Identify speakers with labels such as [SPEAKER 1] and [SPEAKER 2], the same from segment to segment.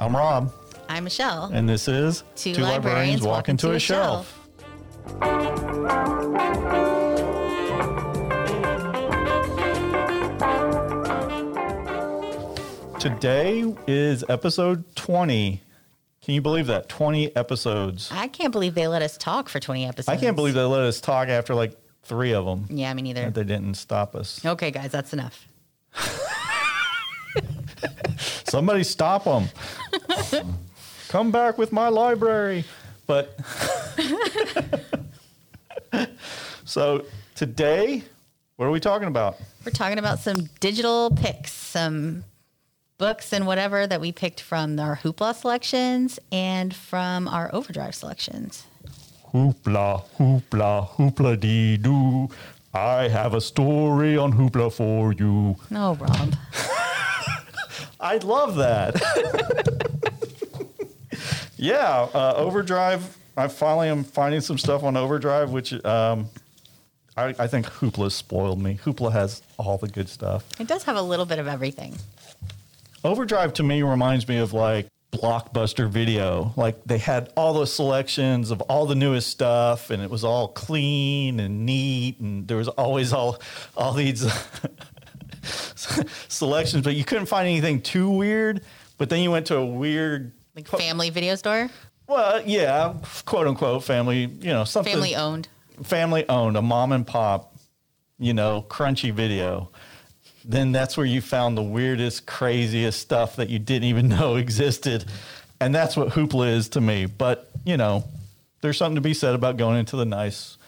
[SPEAKER 1] I'm Rob,
[SPEAKER 2] I'm Michelle.
[SPEAKER 1] and this is
[SPEAKER 2] Two Librarians Walk into a Shelf.
[SPEAKER 1] Today is episode 20. Can you believe that? 20 episodes.
[SPEAKER 2] I can't believe they let us talk for 20 episodes.
[SPEAKER 1] I can't believe they let us talk after like three of them.
[SPEAKER 2] Yeah, me neither.
[SPEAKER 1] That they didn't stop us.
[SPEAKER 2] Okay, guys, that's enough.
[SPEAKER 1] Somebody stop them. Come back with my library. But so today, what are we talking about?
[SPEAKER 2] We're talking about some digital picks, some books and whatever that we picked from our Hoopla selections and from our Overdrive selections.
[SPEAKER 1] Hoopla, hoopla, hoopla dee doo. I have a story on hoopla for you.
[SPEAKER 2] No, Rob.
[SPEAKER 1] I love that. yeah, uh, Overdrive. I finally am finding some stuff on Overdrive, which um, I, I think Hoopla spoiled me. Hoopla has all the good stuff.
[SPEAKER 2] It does have a little bit of everything.
[SPEAKER 1] Overdrive to me reminds me of like Blockbuster Video. Like they had all those selections of all the newest stuff, and it was all clean and neat, and there was always all all these selections, but you couldn't find anything too weird. But then you went to a weird,
[SPEAKER 2] Like family video store,
[SPEAKER 1] well, yeah, quote unquote family, you know, something
[SPEAKER 2] family owned.
[SPEAKER 1] family owned, a mom and pop, you know, crunchy video, then that's where you found the weirdest, craziest stuff that you didn't even know existed. And that's what Hoopla is to me. But, you know, there's something to be said about going into the nice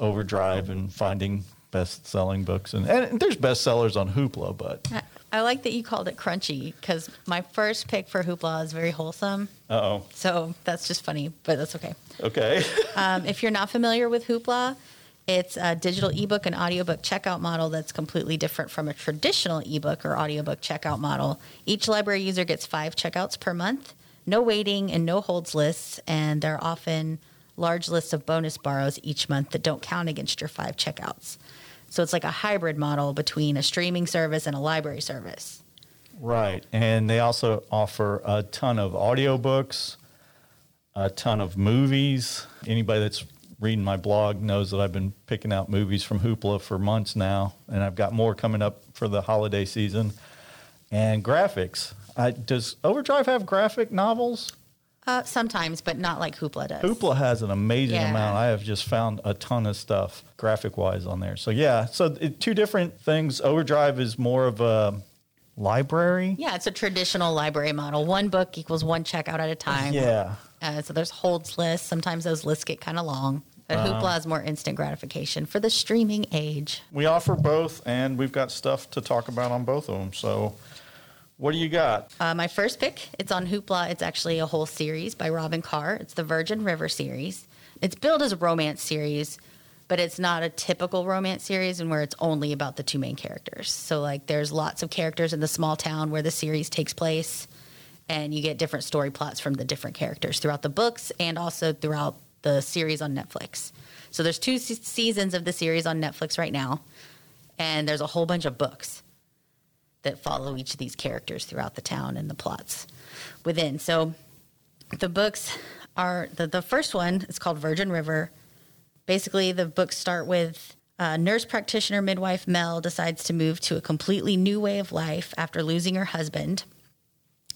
[SPEAKER 1] overdrive and finding best selling books. And, and there's bestsellers on Hoopla, but
[SPEAKER 2] I- I like that you called it crunchy because my first pick for Hoopla is very wholesome.
[SPEAKER 1] uh oh.
[SPEAKER 2] So that's just funny, but that's okay.
[SPEAKER 1] Okay.
[SPEAKER 2] Um, if you're not familiar with Hoopla, it's a digital ebook and audiobook checkout model that's completely different from a traditional ebook or audiobook checkout model. Each library user gets five checkouts per month, no waiting and no holds lists, and there are often large lists of bonus borrows each month that don't count against your five checkouts. So it's like a hybrid model between a streaming service and a library service.
[SPEAKER 1] Right. And they also offer a ton of audiobooks, a ton of movies. Anybody that's reading my blog knows that I've been picking out movies from Hoopla for months now, and I've got more coming up for the holiday season. And graphics. Does Overdrive have graphic novels?
[SPEAKER 2] Uh, sometimes, but not like Hoopla does.
[SPEAKER 1] Hoopla has an amazing
[SPEAKER 2] Yeah.
[SPEAKER 1] amount. I have just found a ton of stuff graphic wise on there. So, yeah, so it, two different things. Overdrive is more of a library.
[SPEAKER 2] Yeah, it's a traditional library model. One book equals one checkout at a time.
[SPEAKER 1] Yeah.
[SPEAKER 2] Uh, so there's holds lists. Sometimes those lists get kind of long. But
[SPEAKER 1] Uh-huh.
[SPEAKER 2] Hoopla is more instant gratification for the streaming age.
[SPEAKER 1] We offer both, and we've got stuff to talk about on both of them. So, what do you got?
[SPEAKER 2] Uh, my first pick, it's on Hoopla. It's actually a whole series by Robyn Carr. It's the Virgin River series. It's billed as a romance series, but it's not a typical romance series and where it's only about the two main characters. So like there's lots of characters in the small town where the series takes place and you get different story plots from the different characters throughout the books and also throughout the series on Netflix. So there's two se- seasons of the series on Netflix right now and there's a whole bunch of books that follow each of these characters throughout the town and the plots within. So the books are the, the first one is called Virgin River. Basically, the books start with uh, nurse practitioner midwife Mel decides to move to a completely new way of life after losing her husband.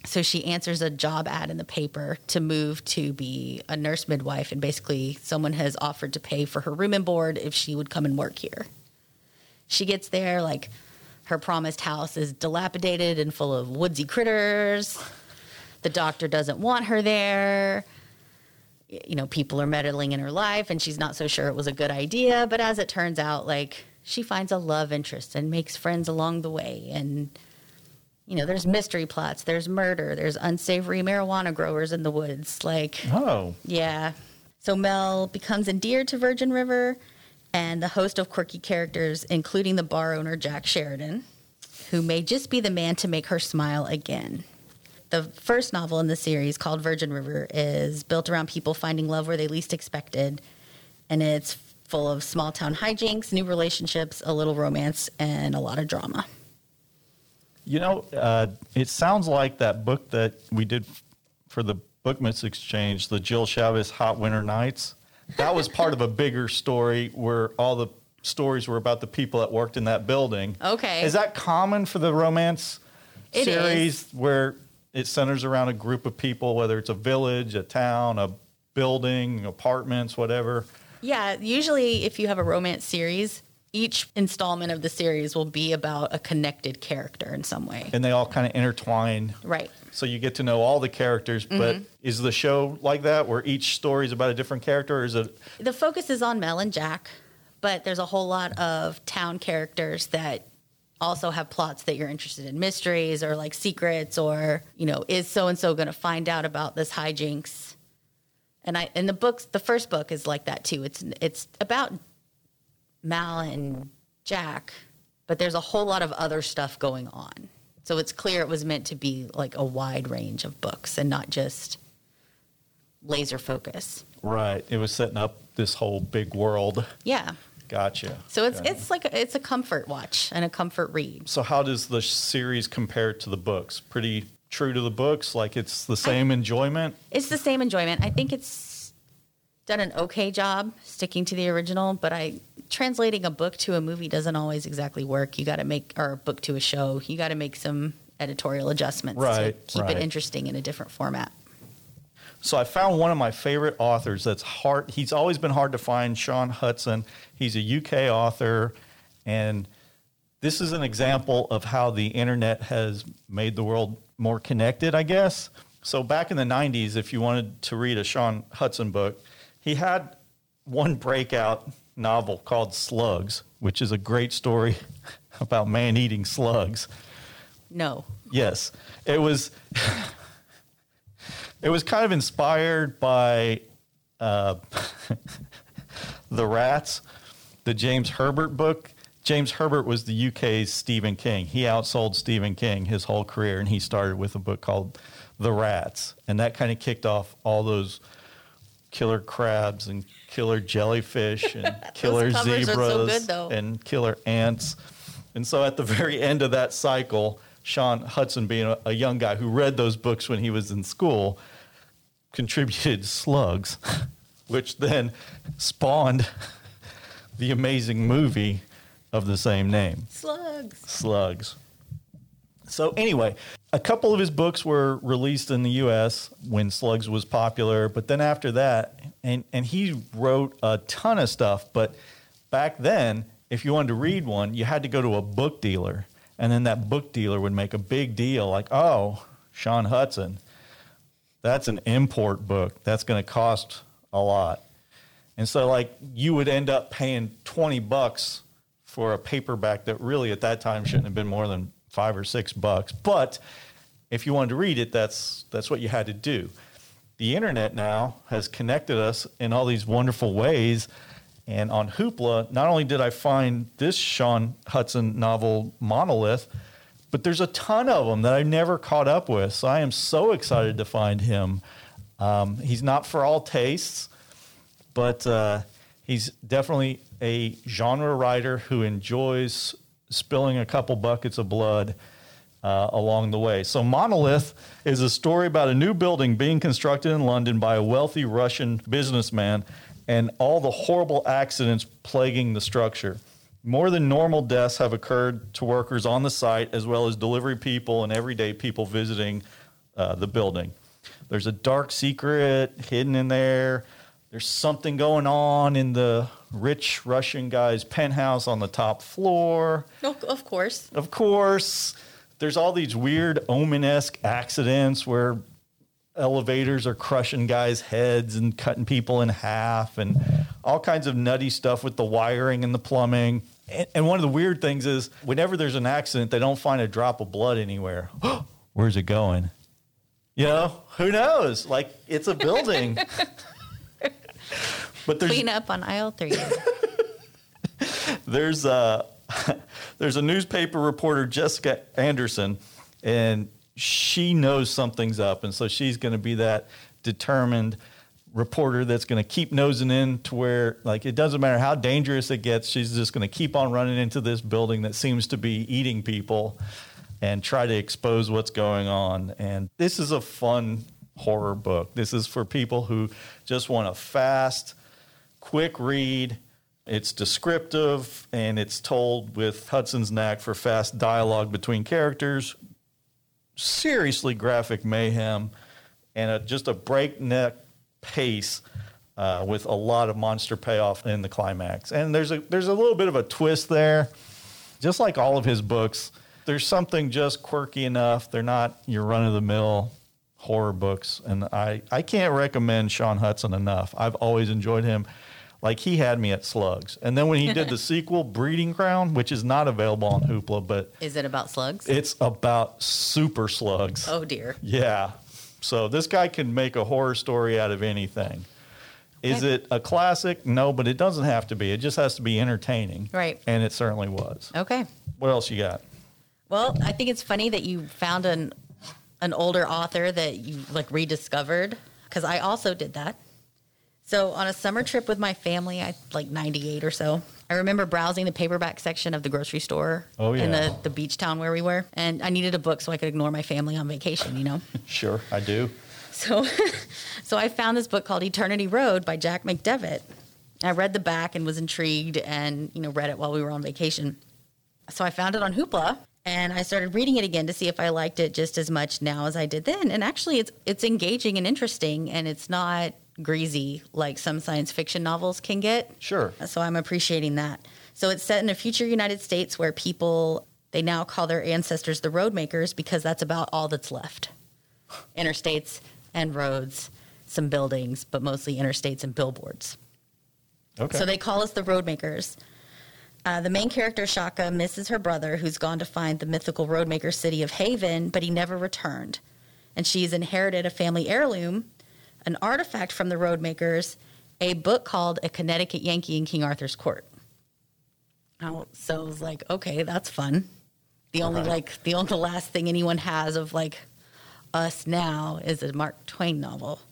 [SPEAKER 2] So she answers a job ad in the paper to move to be a nurse midwife, and basically, someone has offered to pay for her room and board if she would come and work here. She gets there, like her promised house is dilapidated and full of woodsy critters. The doctor doesn't want her there. You know, people are meddling in her life, and she's not so sure it was a good idea. But as it turns out, like she finds a love interest and makes friends along the way. And, you know, there's mystery plots, there's murder, there's unsavory marijuana growers in the woods. Like,
[SPEAKER 1] Oh,
[SPEAKER 2] yeah. So Mel becomes endeared to Virgin River and the host of quirky characters, including the bar owner Jack Sheridan, who may just be the man to make her smile again. The first novel in the series, called Virgin River, is built around people finding love where they least expected, and it's full of small town hijinks, new relationships, a little romance, and a lot of drama.
[SPEAKER 1] You know, uh, it sounds like that book that we did for the Bookmans Exchange, the Jill Shalvis Hot Winter Nights. That was part of a bigger story where all the stories were about the people that worked in that building.
[SPEAKER 2] Okay.
[SPEAKER 1] Is that common for the romance
[SPEAKER 2] It
[SPEAKER 1] series where it centers around a group of people, whether it's a village, a town, a building, apartments, whatever?
[SPEAKER 2] Yeah, usually if you have a romance series, each installment of the series will be about a connected character in some way.
[SPEAKER 1] And they all kind of intertwine.
[SPEAKER 2] Right.
[SPEAKER 1] So you get to know all the characters, but
[SPEAKER 2] Mm-hmm.
[SPEAKER 1] is the show like that where each story is about a different character or is it
[SPEAKER 2] The focus is on Mel and Jack, but there's a whole lot of town characters that also have plots that you're interested in mysteries or like secrets or, you know, is so and so going to find out about this hijinks? And I and the books, the first book is like that too. It's it's about Mal and Jack, but there's a whole lot of other stuff going on. So it's clear it was meant to be like a wide range of books and not just laser focus.
[SPEAKER 1] right? It was setting up this whole big world.
[SPEAKER 2] Yeah.
[SPEAKER 1] Gotcha.
[SPEAKER 2] So it's
[SPEAKER 1] Gotcha.
[SPEAKER 2] it's like a, it's a comfort watch and a comfort read.
[SPEAKER 1] So how does the series compare to the books? Pretty true to the books, like it's the same enjoyment.
[SPEAKER 2] It's the same enjoyment. I think it's done an okay job sticking to the original, but I translating a book to a movie doesn't always exactly work. You got to make or a book to a show. You got to make some editorial adjustments
[SPEAKER 1] Right,
[SPEAKER 2] to keep
[SPEAKER 1] right.
[SPEAKER 2] it interesting in a different format.
[SPEAKER 1] So I found one of my favorite authors that's hard. He's always been hard to find, Shaun Hutson. He's a UK author, and this is an example of how the internet has made the world more connected, I guess. So back in the 90s, if you wanted to read a Shaun Hutson book, he had one breakout novel called Slugs, which is a great story about man eating slugs.
[SPEAKER 2] No.
[SPEAKER 1] Yes, it was. it was kind of inspired by uh, the Rats, the James Herbert book. James Herbert was the UK's Stephen King. He outsold Stephen King his whole career, and he started with a book called The Rats, and that kind of kicked off all those killer crabs and killer jellyfish and killer
[SPEAKER 2] are so
[SPEAKER 1] zebras
[SPEAKER 2] good,
[SPEAKER 1] and killer ants. And so at the very end of that cycle, Shaun Hutson, being a, a young guy who read those books when he was in school, contributed Slugs, which then spawned the amazing movie of the same name,
[SPEAKER 2] Slugs.
[SPEAKER 1] Slugs. So anyway, a couple of his books were released in the U.S. when Slugs was popular, but then after that, and and he wrote a ton of stuff. But back then, if you wanted to read one, you had to go to a book dealer, and then that book dealer would make a big deal, like, "Oh, Shaun Hutson, that's an import book. That's going to cost a lot." And so, like, you would end up paying 20 bucks for a paperback that really at that time shouldn't have been more than five or six bucks. But if you wanted to read it, that's, that's what you had to do. The internet now has connected us in all these wonderful ways. And on Hoopla, not only did I find this Shaun Hutson novel, Monolith, but there's a ton of them that I've never caught up with. So I am so excited to find him. Um, he's not for all tastes but uh, he's definitely a genre writer who enjoys spilling a couple buckets of blood uh, along the way. So, Monolith is a story about a new building being constructed in London by a wealthy Russian businessman and all the horrible accidents plaguing the structure. More than normal deaths have occurred to workers on the site, as well as delivery people and everyday people visiting uh, the building. There's a dark secret hidden in there. There's something going on in the rich Russian guy's penthouse on the top floor.
[SPEAKER 2] Of course.
[SPEAKER 1] Of course, there's all these weird omen esque accidents where elevators are crushing guys' heads and cutting people in half, and all kinds of nutty stuff with the wiring and the plumbing. And, and one of the weird things is, whenever there's an accident, they don't find a drop of blood anywhere. Where's it going? You know, who knows? Like, it's a building. but there's
[SPEAKER 2] Clean up on aisle three.
[SPEAKER 1] there's uh, a there's a newspaper reporter Jessica Anderson, and she knows something's up, and so she's going to be that determined reporter that's going to keep nosing in to where like it doesn't matter how dangerous it gets she's just going to keep on running into this building that seems to be eating people and try to expose what's going on. And this is a fun horror book. This is for people who just want a fast, quick read. It's descriptive and it's told with Hutson's knack for fast dialogue between characters, seriously graphic mayhem, and a, just a breakneck pace uh, with a lot of monster payoff in the climax. And there's a there's a little bit of a twist there, just like all of his books. There's something just quirky enough. They're not your run of the mill horror books, and I I can't recommend Shaun Hutson enough. I've always enjoyed him. Like he had me at Slugs, and then when he did the sequel, Breeding Ground, which is not available on Hoopla, but
[SPEAKER 2] Is it about slugs?
[SPEAKER 1] it's about super slugs.
[SPEAKER 2] oh dear.
[SPEAKER 1] Yeah. So this guy can make a horror story out of anything. Is it a classic? No, but it doesn't have to be. It just has to be entertaining.
[SPEAKER 2] Right.
[SPEAKER 1] And it certainly was.
[SPEAKER 2] Okay.
[SPEAKER 1] What else you got?
[SPEAKER 2] Well, I think it's funny that you found an an older author that you like rediscovered because I also did that. So on a summer trip with my family, I like 98 or so. I remember browsing the paperback section of the grocery store
[SPEAKER 1] Oh,
[SPEAKER 2] in the, the beach town where we were. And I needed a book so I could ignore my family on vacation, you know?
[SPEAKER 1] Sure, I do.
[SPEAKER 2] So, so I found this book called Eternity Road by Jack McDevitt. I read the back and was intrigued, and you know, read it while we were on vacation. So I found it on Hoopla, and I started reading it again to see if I liked it just as much now as I did then. And actually, it's it's engaging and interesting, and it's not greasy like some science fiction novels can get.
[SPEAKER 1] Sure.
[SPEAKER 2] So I'm appreciating that. So it's set in a future United States where people they now call their ancestors the road makers because that's about all that's left. Interstates and roads, some buildings, but mostly interstates and billboards.
[SPEAKER 1] Okay.
[SPEAKER 2] So they call us the road makers. Uh, the main character, Chaka, misses her brother, who's gone to find the mythical roadmaker city of Haven, but he never returned. And she's inherited a family heirloom, an artifact from the roadmakers, a book called A Connecticut Yankee in King Arthur's Court. Oh, so I was like, okay, that's fun. The only
[SPEAKER 1] Right.
[SPEAKER 2] like the only last thing anyone has of like us now is a Mark Twain novel.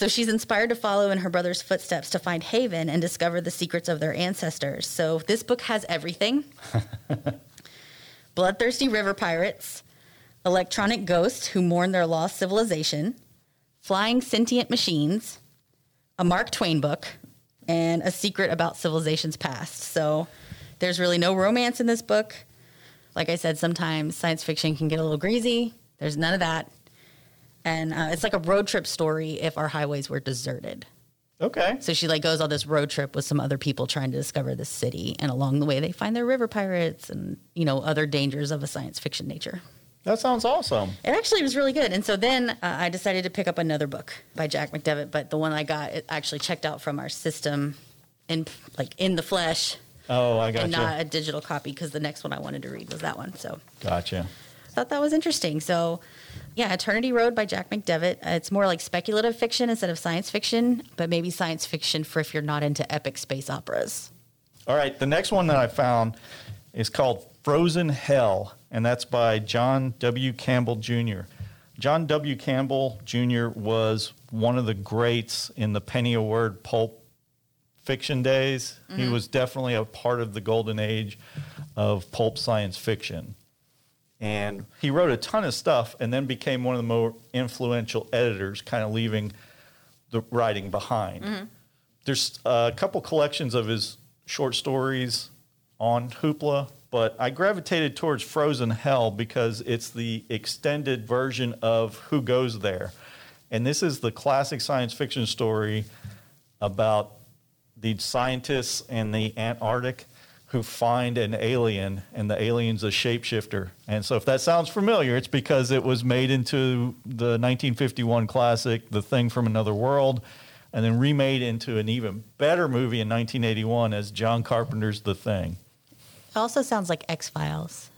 [SPEAKER 2] So she's inspired to follow in her brother's footsteps to find Haven and discover the secrets of their ancestors. So this book has everything bloodthirsty river pirates, electronic ghosts who mourn their lost civilization, flying sentient machines, a Mark Twain book, and a secret about civilization's past. So there's really no romance in this book. Like I said, sometimes science fiction can get a little greasy. There's none of that. And uh, it's like a road trip story if our highways were deserted.
[SPEAKER 1] okay.
[SPEAKER 2] So she like goes on this road trip with some other people trying to discover the city, and along the way they find their river pirates and you know other dangers of a science fiction nature.
[SPEAKER 1] That sounds awesome.
[SPEAKER 2] It actually was really good, and so then uh, I decided to pick up another book by Jack McDevitt, but the one I got it actually checked out from our system, in like in the flesh,
[SPEAKER 1] Oh, I got
[SPEAKER 2] and not a digital copy because the next one I wanted to read was that one. So
[SPEAKER 1] Gotcha.
[SPEAKER 2] Thought that was interesting. So, yeah, Eternity Road by Jack McDevitt. Uh, it's more like speculative fiction instead of science fiction, but maybe science fiction for if you're not into epic space operas.
[SPEAKER 1] All right. The next one that I found is called Frozen Hell, and that's by John W. Campbell Jr. John W. Campbell Jr. was one of the greats in the penny a word pulp fiction days. He was definitely a part of the golden age of pulp science fiction. And he wrote a ton of stuff and then became one of the more influential editors, kind of leaving the writing behind. Mm-hmm. There's a couple collections of his short stories on Hoopla, but I gravitated towards Frozen Hell because it's the extended version of Who Goes There. And this is the classic science fiction story about the scientists in the Antarctic who find an alien, and the alien's a shapeshifter. And so, if that sounds familiar, it's because it was made into the 1951 classic, The Thing from Another World, and then remade into an even better movie in 1981 as John Carpenter's The Thing.
[SPEAKER 2] It also sounds like X Files.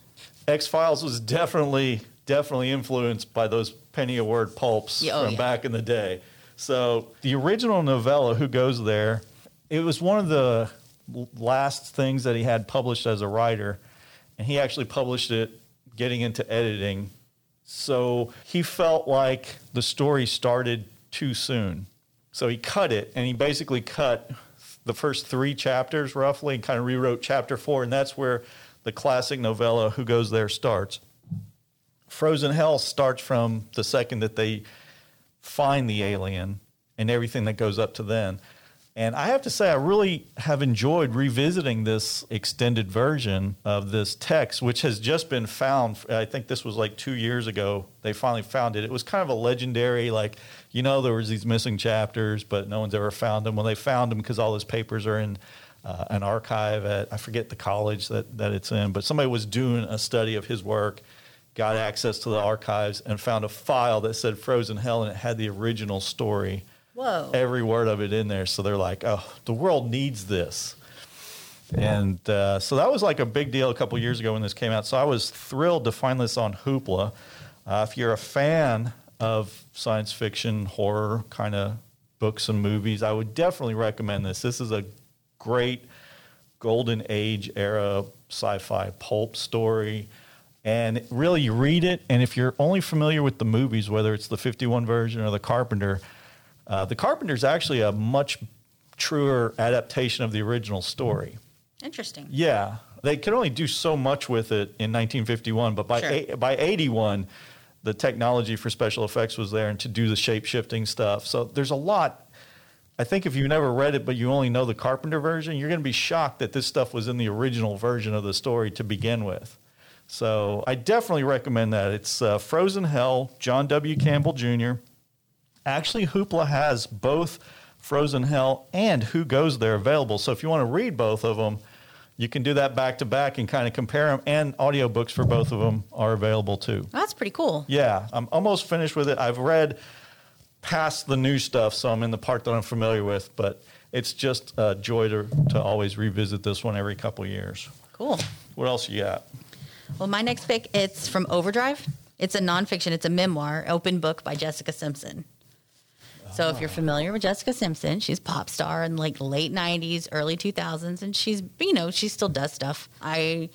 [SPEAKER 1] X Files was definitely definitely influenced by those penny a word pulps
[SPEAKER 2] oh,
[SPEAKER 1] from
[SPEAKER 2] yeah.
[SPEAKER 1] back in the day. So the original novella, Who Goes There, it was one of the last things that he had published as a writer, and he actually published it getting into editing. So he felt like the story started too soon. So he cut it, and he basically cut the first three chapters roughly and kind of rewrote chapter four, and that's where the classic novella Who Goes There starts. Frozen Hell starts from the second that they find the alien and everything that goes up to then. And I have to say, I really have enjoyed revisiting this extended version of this text, which has just been found. I think this was like two years ago. They finally found it. It was kind of a legendary, like, you know, there was these missing chapters, but no one's ever found them. When they found them, because all his papers are in uh, an archive at, I forget the college that, that it's in, but somebody was doing a study of his work, got access to the archives, and found a file that said Frozen Hell, and it had the original story
[SPEAKER 2] Whoa.
[SPEAKER 1] every word of it in there. So they're like, oh, the world needs this. And uh, so that was like a big deal a couple years ago when this came out. So I was thrilled to find this on Hoopla. Uh, if you're a fan of science fiction, horror kind of books and movies, I would definitely recommend this. This is a great golden age era sci fi pulp story. And really, you read it, and if you're only familiar with the movies, whether it's the 51 version or the Carpenter, uh, the Carpenter's actually a much truer adaptation of the original story.
[SPEAKER 2] Interesting.
[SPEAKER 1] Yeah, they could only do so much with it in 1951, but by
[SPEAKER 2] Sure.
[SPEAKER 1] eight, by 81, the technology for special effects was there and to do the shape shifting stuff. So there's a lot. I think if you've never read it, but you only know the Carpenter version, you're going to be shocked that this stuff was in the original version of the story to begin with. So I definitely recommend that. It's uh, Frozen Hell, John W. Campbell Jr. Actually, Hoopla has both Frozen Hell and Who Goes There available. So if you want to read both of them, you can do that back to back and kind of compare them. And audiobooks for both of them are available too.
[SPEAKER 2] That's pretty cool.
[SPEAKER 1] Yeah, I'm almost finished with it. I've read past the new stuff, so I'm in the part that I'm familiar with, but it's just a joy to, to always revisit this one every couple of years.
[SPEAKER 2] Cool.
[SPEAKER 1] What else you got?
[SPEAKER 2] Well, my next pick it's from Overdrive. It's a nonfiction. It's a memoir, open book by Jessica Simpson. So if you're familiar with Jessica Simpson, she's a pop star in like late '90s, early 2000s, and she's you know she still does stuff. I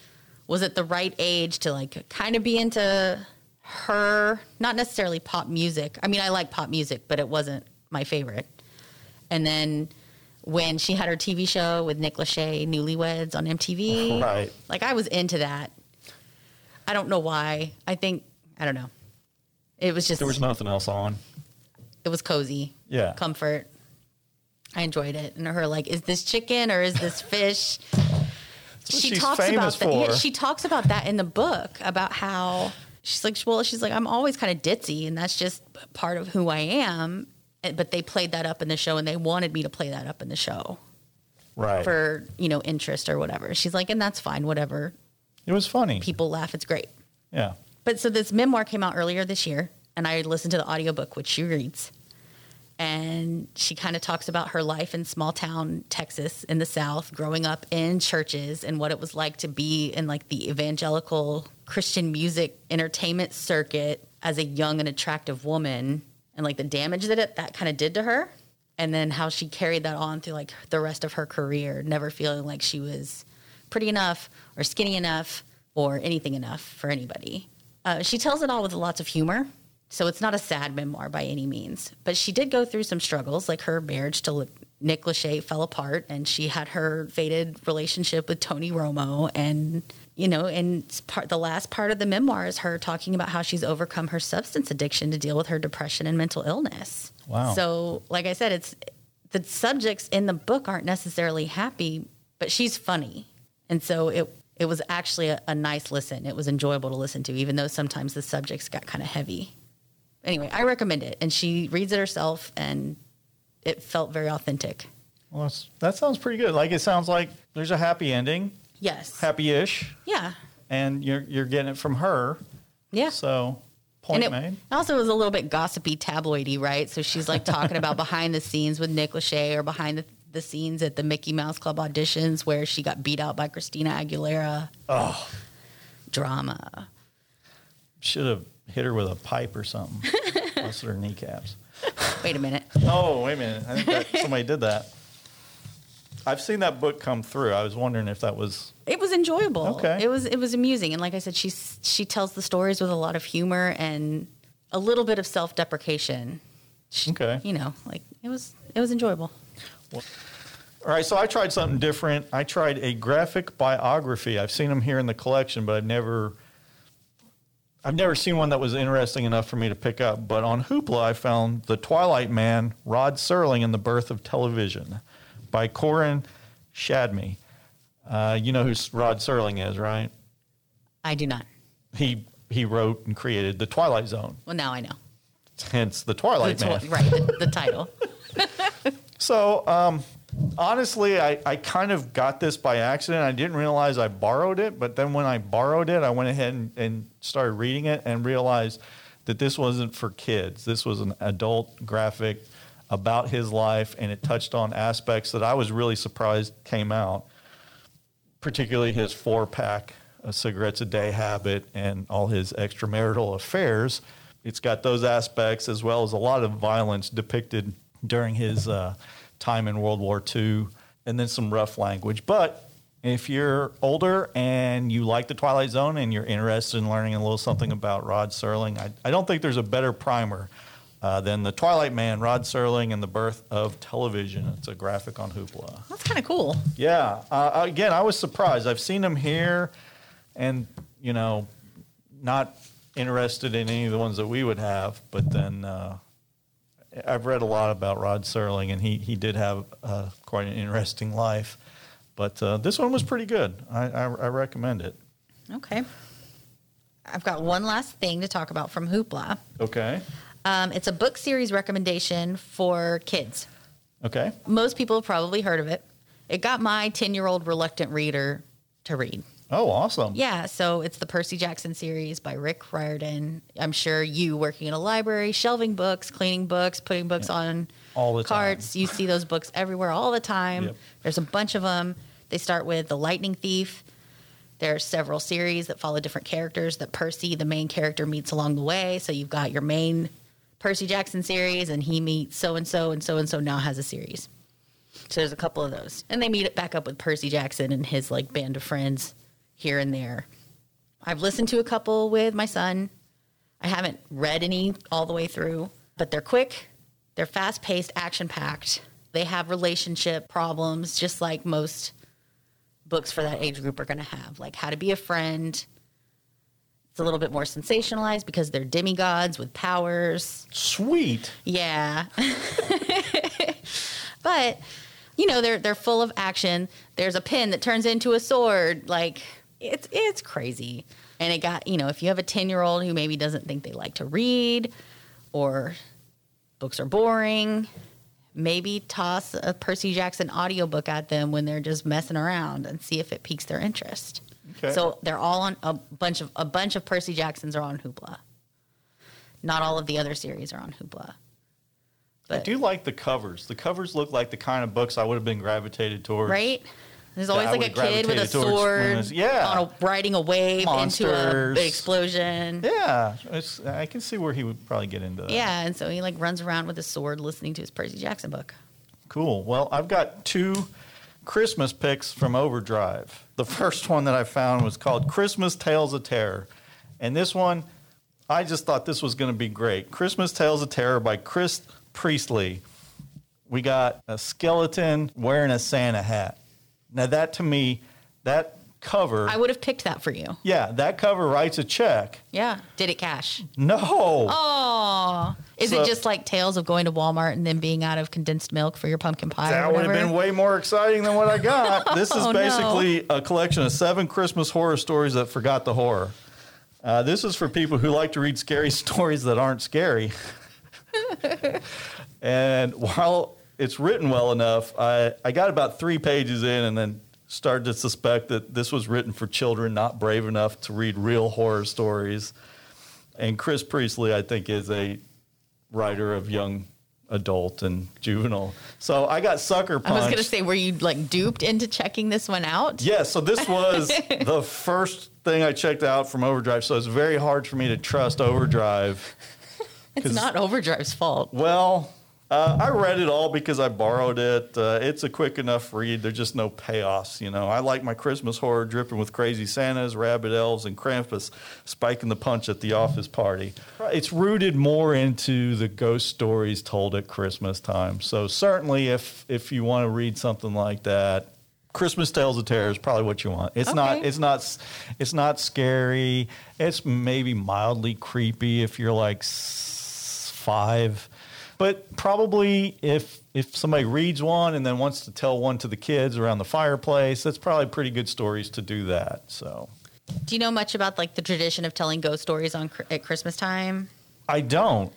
[SPEAKER 2] was at the right age to like kind of be into her, not necessarily pop music. I mean, I like pop music, but it wasn't my favorite. And then when she had her TV show with Nick Lachey, Newlyweds on MTV,
[SPEAKER 1] Right.
[SPEAKER 2] like I was into that. I don't know why. I think I don't know. It was just
[SPEAKER 3] There was nothing else on.
[SPEAKER 2] It was cozy.
[SPEAKER 1] Yeah.
[SPEAKER 2] Comfort. I enjoyed it. And her like, is this chicken or is this fish? she talks about that. Yeah, she talks about that in the book about how she's like, well, she's like, I'm always kind of ditzy, and that's just part of who I am. But they played that up in the show, and they wanted me to play that up in the show
[SPEAKER 1] Right.
[SPEAKER 2] for you know interest or whatever. She's like, and that's fine, whatever.
[SPEAKER 1] it was funny.
[SPEAKER 2] People laugh, it's great.
[SPEAKER 1] Yeah.
[SPEAKER 2] But so this memoir came out earlier this year, and I listened to the audiobook, which she reads. And she kind of talks about her life in small town Texas in the South, growing up in churches and what it was like to be in like the evangelical Christian music entertainment circuit as a young and attractive woman and like the damage that it that kind of did to her. And then how she carried that on through like the rest of her career, never feeling like she was pretty enough or skinny enough or anything enough for anybody. Uh, she tells it all with lots of humor. So it's not a sad memoir by any means. But she did go through some struggles, like her marriage to Nick Lachey fell apart, and she had her fated relationship with Tony Romo. And, you know, and it's part, the last part of the memoir is her talking about how she's overcome her substance addiction to deal with her depression and mental illness.
[SPEAKER 1] Wow.
[SPEAKER 2] So, like I said, it's the subjects in the book aren't necessarily happy, but she's funny. And so it it was actually a, a nice listen. It was enjoyable to listen to, even though sometimes the subjects got kind of heavy. Anyway, I recommend it. And she reads it herself and it felt very authentic.
[SPEAKER 1] Well, that's, that sounds pretty good. Like it sounds like there's a happy ending,
[SPEAKER 2] Yes.
[SPEAKER 1] happy-ish,
[SPEAKER 2] Yeah.
[SPEAKER 1] and you're you're getting it from her.
[SPEAKER 2] Yeah.
[SPEAKER 1] So point
[SPEAKER 2] and it
[SPEAKER 1] made.
[SPEAKER 2] also it was a little bit gossipy, tabloidy, right? So she's like talking about behind the scenes with Nick Lachey or behind the, the scenes at the Mickey Mouse Club auditions where she got beat out by Christina Aguilera.
[SPEAKER 1] Oh,
[SPEAKER 2] Drama.
[SPEAKER 1] should have hit her with a pipe or something. Busted her kneecaps.
[SPEAKER 2] Wait a minute.
[SPEAKER 1] Oh, wait a minute. I think that somebody did that. I've seen that book come through. I was wondering if that was
[SPEAKER 2] It was enjoyable.
[SPEAKER 1] Okay.
[SPEAKER 2] It was it was amusing, and like I said, she she tells the stories with a lot of humor and a little bit of self deprecation.
[SPEAKER 1] okay.
[SPEAKER 2] You know, like it was it was enjoyable.
[SPEAKER 1] All right, so I tried something different. I tried a graphic biography. I've seen them here in the collection, but I've never I've never seen one that was interesting enough for me to pick up. But on Hoopla, I found The Twilight Man, Rod Serling and the Birth of Television by Koren Shadmi. Uh, you know who Rod Serling is, right?
[SPEAKER 2] I do not.
[SPEAKER 1] He he wrote and created The Twilight Zone,
[SPEAKER 2] Well, now I know.
[SPEAKER 1] hence The
[SPEAKER 2] The
[SPEAKER 1] Twilight
[SPEAKER 2] to-
[SPEAKER 1] Man.
[SPEAKER 2] right, the, the title.
[SPEAKER 1] So, um, honestly, I, I kind of got this by accident. I didn't realize I borrowed it, but then when I borrowed it, I went ahead and, and started reading it and realized that this wasn't for kids. This was an adult graphic about his life, and it touched on aspects that I was really surprised came out, particularly his four pack cigarettes a day habit and all his extramarital affairs. It's got those aspects as well as a lot of violence depicted during his uh, time in World War II, and then some rough language. But if you're older and you like the Twilight Zone and you're interested in learning a little something about Rod Serling, I, I don't think there's a better primer uh, than The Twilight Man, Rod Serling, and the Birth of Television. It's a graphic on Hoopla.
[SPEAKER 2] That's kind of cool.
[SPEAKER 1] Yeah. Uh, again, I was surprised. I've seen him here, and you know, not interested in any of the ones that we would have. But then uh, I've read a lot about Rod Serling, and he he did have uh, quite an interesting life. But uh, this one was pretty good. I, I, I recommend it.
[SPEAKER 2] Okay. I've got one last thing to talk about from Hoopla.
[SPEAKER 1] Okay.
[SPEAKER 2] Um, it's a book series recommendation for kids.
[SPEAKER 1] Okay.
[SPEAKER 2] Most people have probably heard of it. It got my 10 year old reluctant reader to read.
[SPEAKER 1] Oh, awesome.
[SPEAKER 2] Yeah, so it's the Percy Jackson series by Rick Riordan. I'm sure you working in a library, shelving books, cleaning books, putting books on
[SPEAKER 1] All the time.
[SPEAKER 2] carts. You see those books everywhere all the time.
[SPEAKER 1] Yep.
[SPEAKER 2] There's a bunch of them. They start with The Lightning Thief. There are several series that follow different characters that Percy, the main character, meets along the way. So you've got your main Percy Jackson series, and he meets so and so, and so and so now has a series. So there's a couple of those. And they meet it back up with Percy Jackson and his like band of friends here and there. I've listened to a couple with my son. I haven't read any all the way through, but they're quick, they're fast paced, action packed. They have relationship problems just like most books for that age group are going to have, like how to be a friend. It's a little bit more sensationalized because they're demigods with powers.
[SPEAKER 1] Sweet.
[SPEAKER 2] Yeah. but you know, they're they're full of action. There's a pin that turns into a sword. Like it's it's crazy. And it got, you know, if you have a 10-year-old who maybe doesn't think they like to read or books are boring, maybe toss a Percy Jackson audiobook at them when they're just messing around and see if it piques their interest.
[SPEAKER 1] Okay.
[SPEAKER 2] So they're all on a bunch of a bunch of Percy Jacksons are on Hoopla. Not all of the other series are on Hoopla.
[SPEAKER 1] I do like the covers. The covers look like the kind of books I would have been gravitated towards.
[SPEAKER 2] right? There's always like a kid with a
[SPEAKER 1] towards
[SPEAKER 2] sword,
[SPEAKER 1] yeah.
[SPEAKER 2] on a, riding a wave into a
[SPEAKER 1] Monsters.
[SPEAKER 2] big explosion. Yeah.
[SPEAKER 1] Yeah, it's, I can see where he would probably get into that.
[SPEAKER 2] and so he like runs around with a sword, listening to his Percy Jackson book.
[SPEAKER 1] Cool. Well, I've got two Christmas picks from Overdrive. The first one that I found was called Christmas Tales of Terror. And this one, I just thought this was going to be great. Christmas Tales of Terror by Chris Priestley. We got a skeleton wearing a Santa hat. Now, that to me, that cover,
[SPEAKER 2] I would have picked that for you.
[SPEAKER 1] yeah, that cover writes a check.
[SPEAKER 2] Yeah. Did it cash?
[SPEAKER 1] No.
[SPEAKER 2] Oh. Is
[SPEAKER 1] So-
[SPEAKER 2] it just like tales of going to Walmart and then being out of condensed milk for your pumpkin pie? or
[SPEAKER 1] That would have been way more exciting than what I got. This is
[SPEAKER 2] Oh, no.
[SPEAKER 1] basically a collection of seven Christmas horror stories that forgot the horror. Uh, this is for people who like to read scary stories that aren't scary. and while it's written well enough, I, I got about three pages in and then started to suspect that this was written for children not brave enough to read real horror stories. And Chris Priestley, I think, is a writer of young adult and juvenile. So I got sucker punched.
[SPEAKER 2] I was going to say, were you like duped into checking this one out?
[SPEAKER 1] Yeah, so this was the first thing I checked out from Overdrive. So it's very hard for me to trust Overdrive.
[SPEAKER 2] It's not Overdrive's fault.
[SPEAKER 1] Well, Uh, I read it all because I borrowed it. Uh, it's a quick enough read. There's just no payoffs, you know. I like my Christmas horror dripping with crazy Santas, rabbit elves, and Krampus spiking the punch at the office party. It's rooted more into the ghost stories told at Christmas time. So certainly, if if you want to read something like that, Christmas Tales of Terror is probably what you want. It's not. It's not. It's not scary. It's maybe mildly creepy if you're like s- five, but probably if if somebody reads one and then wants to tell one to the kids around the fireplace, that's probably pretty good stories to do that. So
[SPEAKER 2] Do you know much about like the tradition of telling ghost stories on at Christmas time?
[SPEAKER 1] I don't.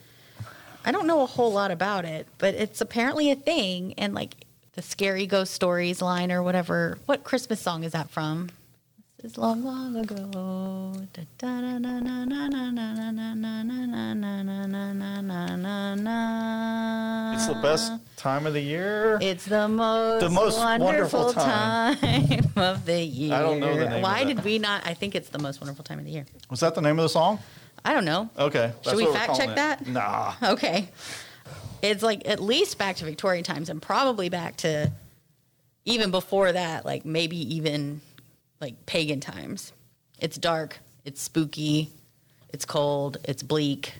[SPEAKER 2] I don't know a whole lot about it, but it's apparently a thing. And like the scary ghost stories line or whatever. What Christmas song is that from? is long, long ago.
[SPEAKER 1] It's the best time of the year.
[SPEAKER 2] It's the most,
[SPEAKER 1] the most
[SPEAKER 2] wonderful,
[SPEAKER 1] wonderful
[SPEAKER 2] time. of the year.
[SPEAKER 1] I don't know the name.
[SPEAKER 2] Why did we not? I think it's the most wonderful time of the year.
[SPEAKER 1] Was that the name of the song?
[SPEAKER 2] I don't know.
[SPEAKER 1] Okay. Should
[SPEAKER 2] we fact check
[SPEAKER 1] it.
[SPEAKER 2] that?
[SPEAKER 1] Nah.
[SPEAKER 2] Okay. It's like at least back to Victorian times and probably back to even before that, like maybe even like pagan times. It's dark, it's spooky, it's cold, it's bleak.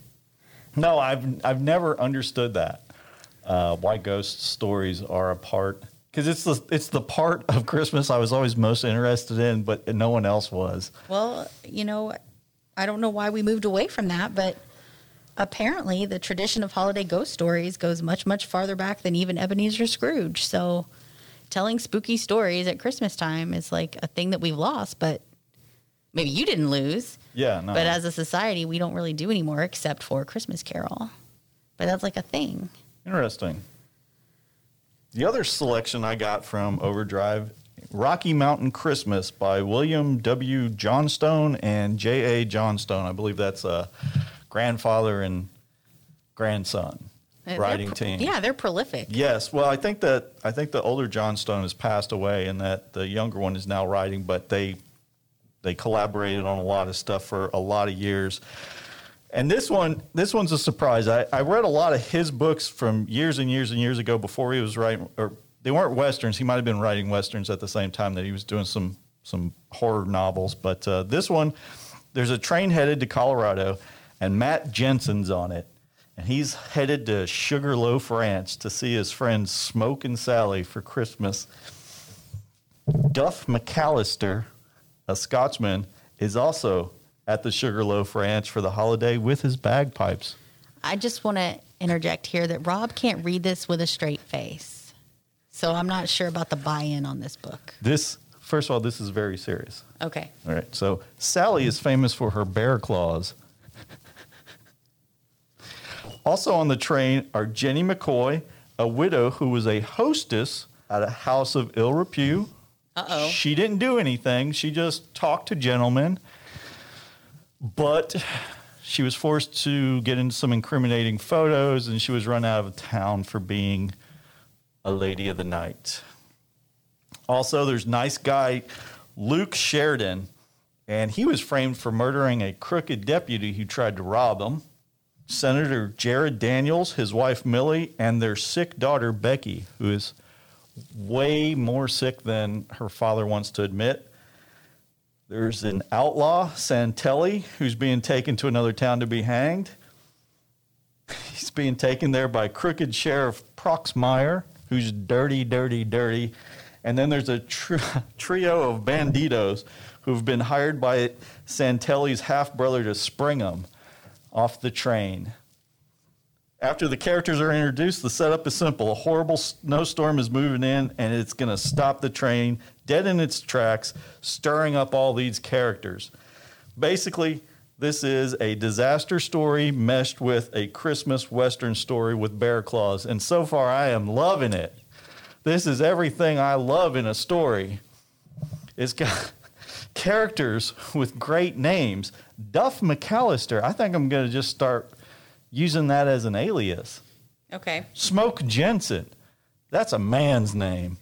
[SPEAKER 1] No, I've I've never understood that. Uh, why ghost stories are a part because it's the it's the part of Christmas I was always most interested in, but no one else was.
[SPEAKER 2] Well, you know, I don't know why we moved away from that, but apparently the tradition of holiday ghost stories goes much, much farther back than even Ebenezer Scrooge. So telling spooky stories at Christmas time is like a thing that we've lost, but maybe you didn't lose.
[SPEAKER 1] Yeah, no.
[SPEAKER 2] But as a society, we don't really do anymore except for Christmas Carol. But that's like a thing.
[SPEAKER 1] Interesting. The other selection I got from Overdrive, Rocky Mountain Christmas by William W. Johnstone and J. A. Johnstone. I believe that's a grandfather and grandson writing
[SPEAKER 2] pro-
[SPEAKER 1] team.
[SPEAKER 2] Yeah, they're prolific.
[SPEAKER 1] Yes, well, I think that I think the older Johnstone has passed away, and that the younger one is now writing. But they they collaborated on a lot of stuff for a lot of years. And this one, this one's a surprise. I, I read a lot of his books from years and years and years ago before he was writing, or they weren't westerns. He might have been writing westerns at the same time that he was doing some some horror novels. But uh, this one, there's a train headed to Colorado, and Matt Jensen's on it, and he's headed to Sugarloaf Ranch to see his friends Smoke and Sally for Christmas. Duff MacCallister, a Scotsman, is also at the Sugarloaf Ranch for the holiday with his bagpipes.
[SPEAKER 2] I just want to interject here that Rob can't read this with a straight face. So I'm not sure about the buy in on this book.
[SPEAKER 1] This, first of all, this is very serious.
[SPEAKER 2] Okay.
[SPEAKER 1] All right, so Sally is famous for her bear claws. Also on the train are Jenny McCoy, a widow who was a hostess at a house of ill repute.
[SPEAKER 2] Uh oh.
[SPEAKER 1] She didn't do anything. She just talked to gentlemen. But she was forced to get into some incriminating photos and she was run out of town for being a lady of the night. Also, there's nice guy Luke Sheridan, and he was framed for murdering a crooked deputy who tried to rob him. Senator Jared Daniels, his wife Millie, and their sick daughter Becky, who is way more sick than her father wants to admit. There's an outlaw, Santelli, who's being taken to another town to be hanged. He's being taken there by crooked Sheriff Proxmire, who's dirty, dirty, dirty. And then there's a tr- trio of banditos who've been hired by Santelli's half brother to spring them off the train. After the characters are introduced, the setup is simple. A horrible snowstorm is moving in, and it's going to stop the train dead in its tracks, stirring up all these characters. Basically, this is a disaster story meshed with a Christmas Western story with bear claws. And so far, I am loving it. This is everything I love in a story. It's got characters with great names. Duff MacCallister, I think I'm going to just start using that as an alias.
[SPEAKER 2] Okay.
[SPEAKER 1] Smoke Jensen, that's a man's name.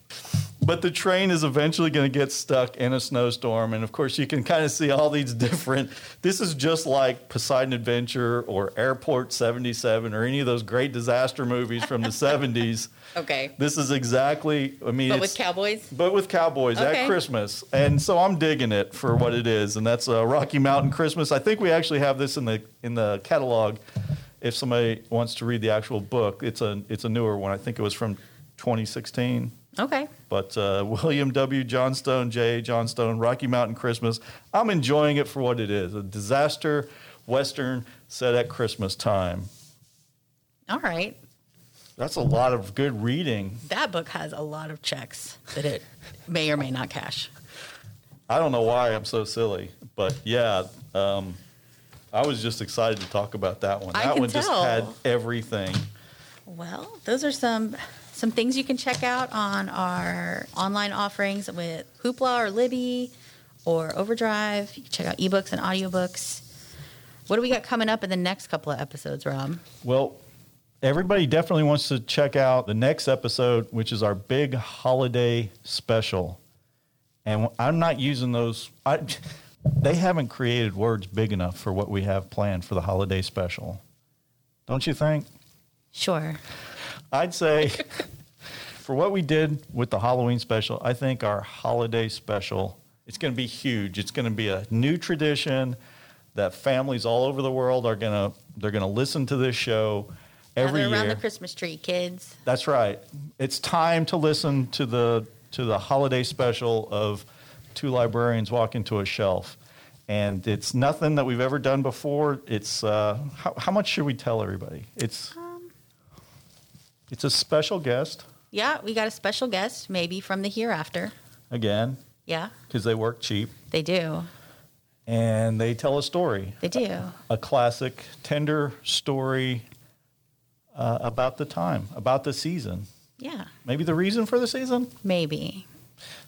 [SPEAKER 1] But the train is eventually going to get stuck in a snowstorm. And of course, you can kind of see all these different. This is just like Poseidon Adventure or Airport 77 or any of those great disaster movies from the 70s.
[SPEAKER 2] Okay.
[SPEAKER 1] This is exactly, I mean,
[SPEAKER 2] But with cowboys?
[SPEAKER 1] but with cowboys
[SPEAKER 2] Okay.
[SPEAKER 1] at Christmas, and so I'm digging it for what it is, and that's uh, Rocky Mountain Christmas. I think we actually have this in the in the catalog. If somebody wants to read the actual book, it's a it's a newer one. I think it was from 2016.
[SPEAKER 2] Okay.
[SPEAKER 1] But uh, William W. Johnstone, J. Johnstone, Rocky Mountain Christmas. I'm enjoying it for what it is a disaster western set at Christmas time.
[SPEAKER 2] All right.
[SPEAKER 1] That's a lot of good reading.
[SPEAKER 2] That book has a lot of checks that it may or may not cash.
[SPEAKER 1] I don't know why I'm so silly, but yeah, um, I was just excited to talk about that one.
[SPEAKER 2] I
[SPEAKER 1] that one just had everything.
[SPEAKER 2] Well, those are some some things you can check out on our online offerings with Hoopla or Libby or Overdrive. You can check out ebooks and audiobooks. What do we got coming up in the next couple of episodes, Rob?
[SPEAKER 1] Well, everybody definitely wants to check out the next episode, which is our big holiday special. And I'm not using those. I, they haven't created words big enough for what we have planned for the holiday special. Don't you think?
[SPEAKER 2] Sure.
[SPEAKER 1] I'd say for what we did with the Halloween special, I think our holiday special it's going to be huge. It's going to be a new tradition that families all over the world are going to they're going to listen to this show every
[SPEAKER 2] Gather around the Christmas tree, kids.
[SPEAKER 1] That's right. It's time to listen to the to the holiday special of two librarians walk into a shelf. And it's nothing that we've ever done before. It's uh, how, how much should we tell everybody? It's it's a special guest
[SPEAKER 2] Yeah, we got a special guest, maybe from the hereafter.
[SPEAKER 1] again
[SPEAKER 2] Yeah,
[SPEAKER 1] because they work cheap
[SPEAKER 2] they do.
[SPEAKER 1] and they tell a story,
[SPEAKER 2] They do.
[SPEAKER 1] a classic, tender story uh, about the time, about the season,
[SPEAKER 2] Yeah,
[SPEAKER 1] maybe the reason for the season.
[SPEAKER 2] maybe.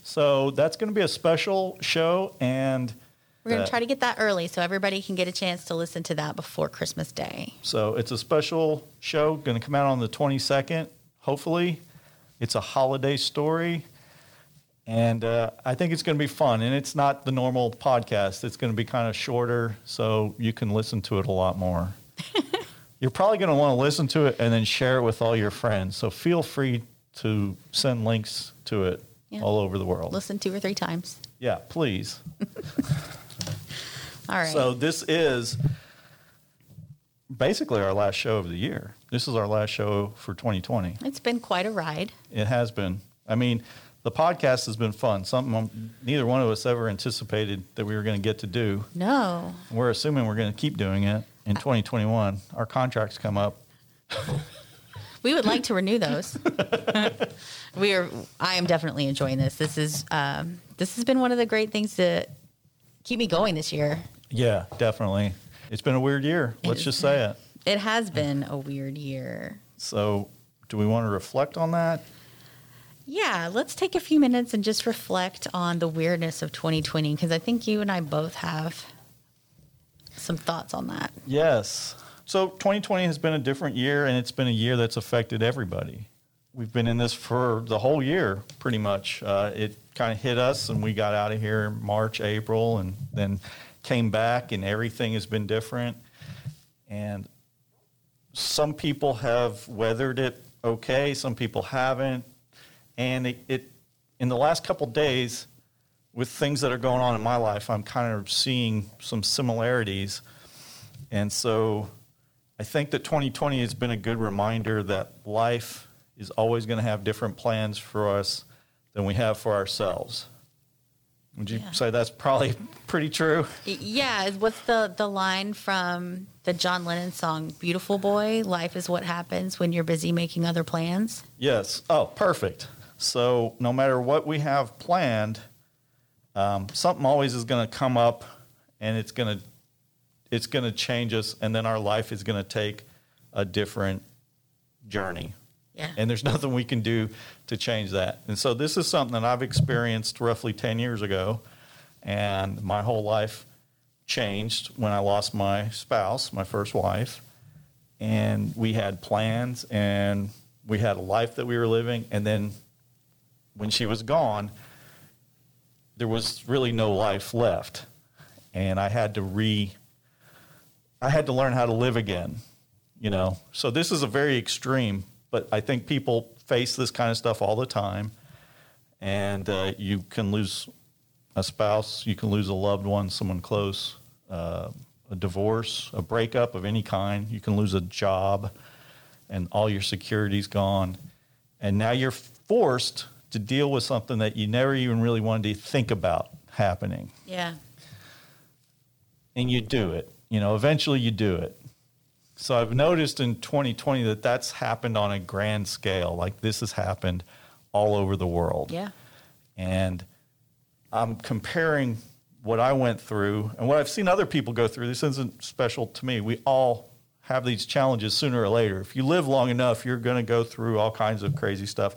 [SPEAKER 1] So that's going to be a special show, and
[SPEAKER 2] We're going to try to get that early so everybody can get a chance to listen to that before Christmas Day.
[SPEAKER 1] so it's a special show going to come out on the 22nd. Hopefully, it's a holiday story, and uh, I think it's going to be fun. And it's not the normal podcast; it's going to be kind of shorter, so you can listen to it a lot more. You're probably going to want to listen to it and then share it with all your friends. So feel free to send links to it
[SPEAKER 2] Yeah.
[SPEAKER 1] all over the world.
[SPEAKER 2] Listen two or three times.
[SPEAKER 1] Yeah, please.
[SPEAKER 2] All right.
[SPEAKER 1] So this is basically our last show of the year. This is our last show for 2020.
[SPEAKER 2] it's been quite a ride.
[SPEAKER 1] It has been. I mean, the podcast has been fun. Something neither one of us ever anticipated that we were going to get to do.
[SPEAKER 2] No.
[SPEAKER 1] We're assuming we're going to keep doing it in 2021. Our contracts come up.
[SPEAKER 2] We would like to renew those. we are. I am definitely enjoying this. This is. Um, this has been one of the great things to keep me going this year.
[SPEAKER 1] Yeah, definitely. It's been a weird year. Let's just say it.
[SPEAKER 2] It has been a weird year.
[SPEAKER 1] So, do we want to reflect on that?
[SPEAKER 2] Yeah, let's take a few minutes and just reflect on the weirdness of 2020 because I think you and I both have some thoughts on that.
[SPEAKER 1] Yes. So 2020 has been a different year, and it's been a year that's affected everybody. We've been in this for the whole year, pretty much. Uh, it kind of hit us, and we got out of here in March, April, and then came back, and everything has been different. And some people have weathered it okay, some people haven't. And it, it in the last couple days, with things that are going on in my life, I'm kind of seeing some similarities. And so I think that 2020 has been a good reminder that life is always going to have different plans for us than we have for ourselves. Would you
[SPEAKER 2] Yeah.
[SPEAKER 1] say that's probably pretty true?
[SPEAKER 2] Yeah, what's the the line from the John Lennon song "Beautiful Boy"? Life is what happens when you're busy making other plans.
[SPEAKER 1] Yes. Oh, perfect. So no matter what we have planned, um, something always is going to come up, and it's going to it's going to change us, and then our life is going to take a different journey.
[SPEAKER 2] Yeah.
[SPEAKER 1] And there's nothing we can do to change that. And so this is something that I've experienced roughly 10 years ago, and my whole life changed when I lost my spouse, my first wife, and we had plans and we had a life that we were living, and then when she was gone, there was really no life left. And I had to re I had to learn how to live again, you know. So this is a very extreme, but I think people face this kind of stuff all the time. And uh, you can lose a spouse, you can lose a loved one, someone close, uh, a divorce, a breakup of any kind. You can lose a job, and all your security's gone. And now you're forced to deal with something that you never even really wanted to think about happening.
[SPEAKER 2] Yeah.
[SPEAKER 1] And you do it. You know, eventually you do it. So I've noticed in 2020 that that's happened on a grand scale. Like this has happened all over the world.
[SPEAKER 2] Yeah.
[SPEAKER 1] And I'm comparing what I went through and what I've seen other people go through. This isn't special to me. We all have these challenges sooner or later. If you live long enough, you're going to go through all kinds of crazy stuff.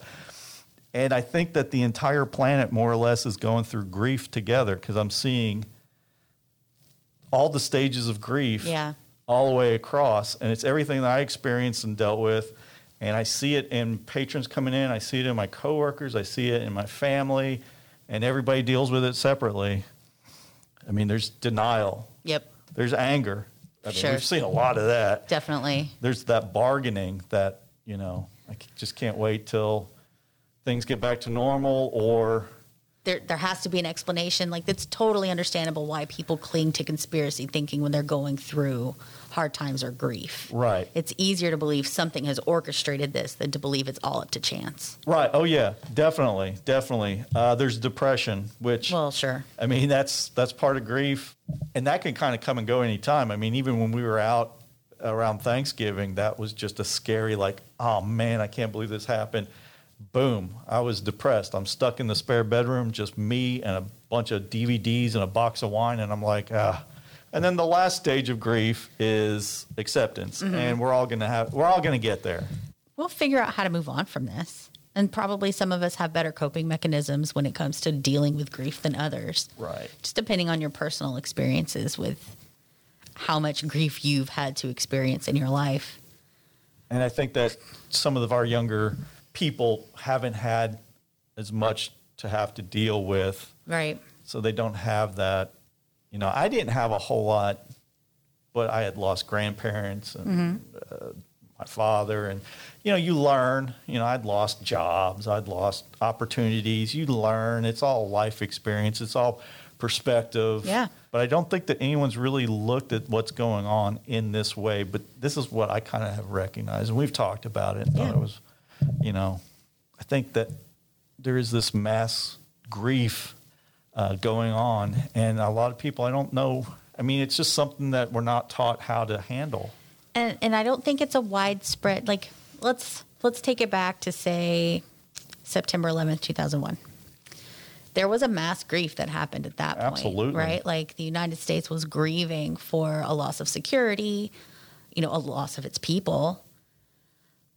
[SPEAKER 1] And I think that the entire planet, more or less, is going through grief together because I'm seeing all the stages of grief
[SPEAKER 2] Yeah.
[SPEAKER 1] All the way across. And it's everything that I experienced and dealt with. And I see it in patrons coming in, I see it in my coworkers, I see it in my family, and everybody deals with it separately. I mean, there's denial,
[SPEAKER 2] Yep.
[SPEAKER 1] there's anger. I mean,
[SPEAKER 2] Sure.
[SPEAKER 1] We've seen a lot of that.
[SPEAKER 2] Definitely.
[SPEAKER 1] There's that bargaining that, you know, I just can't wait till things get back to normal or
[SPEAKER 2] There, there has to be an explanation. Like, it's totally understandable why people cling to conspiracy thinking when they're going through hard times or grief.
[SPEAKER 1] Right.
[SPEAKER 2] It's easier to believe something has orchestrated this than to believe it's all up to chance.
[SPEAKER 1] Right. Oh yeah, definitely, definitely. Uh, there's depression, which
[SPEAKER 2] Well, sure.
[SPEAKER 1] I mean that's that's part of grief, and that can kind of come and go anytime. I mean, even when we were out around Thanksgiving, that was just a scary like, oh man, I can't believe this happened. Boom, I was depressed. I'm stuck in the spare bedroom, just me and a bunch of DVDs and a box of wine, and I'm like, ah. And then the last stage of grief is acceptance, mm-hmm. and we're all gonna have we're all gonna get there.
[SPEAKER 2] We'll figure out how to move on from this. And probably some of us have better coping mechanisms when it comes to dealing with grief than others.
[SPEAKER 1] Right.
[SPEAKER 2] Just depending on your personal experiences with how much grief you've had to experience in your life.
[SPEAKER 1] And I think that some of our younger people haven't had as much to have to deal with,
[SPEAKER 2] Right.
[SPEAKER 1] so they don't have that. You know, I didn't have a whole lot, but I had lost grandparents and uh, my father, and you know, you learn. You know, I'd lost jobs, I'd lost opportunities. You learn. It's all life experience. It's all perspective.
[SPEAKER 2] Yeah.
[SPEAKER 1] But I don't think that anyone's really looked at what's going on in this way. But this is what I kind of have recognized, and we've talked about it. and thought It was, you know, I think that there is this mass grief uh, going on, and a lot of people I don't know. I mean, it's just something that we're not taught how to handle.
[SPEAKER 2] and and I don't think it's a widespread like let's let's take it back to say September 11th, 2001. There was a mass grief that happened at that point,
[SPEAKER 1] Absolutely.
[SPEAKER 2] right? Like the United States was grieving for a loss of security, you know, a loss of its people.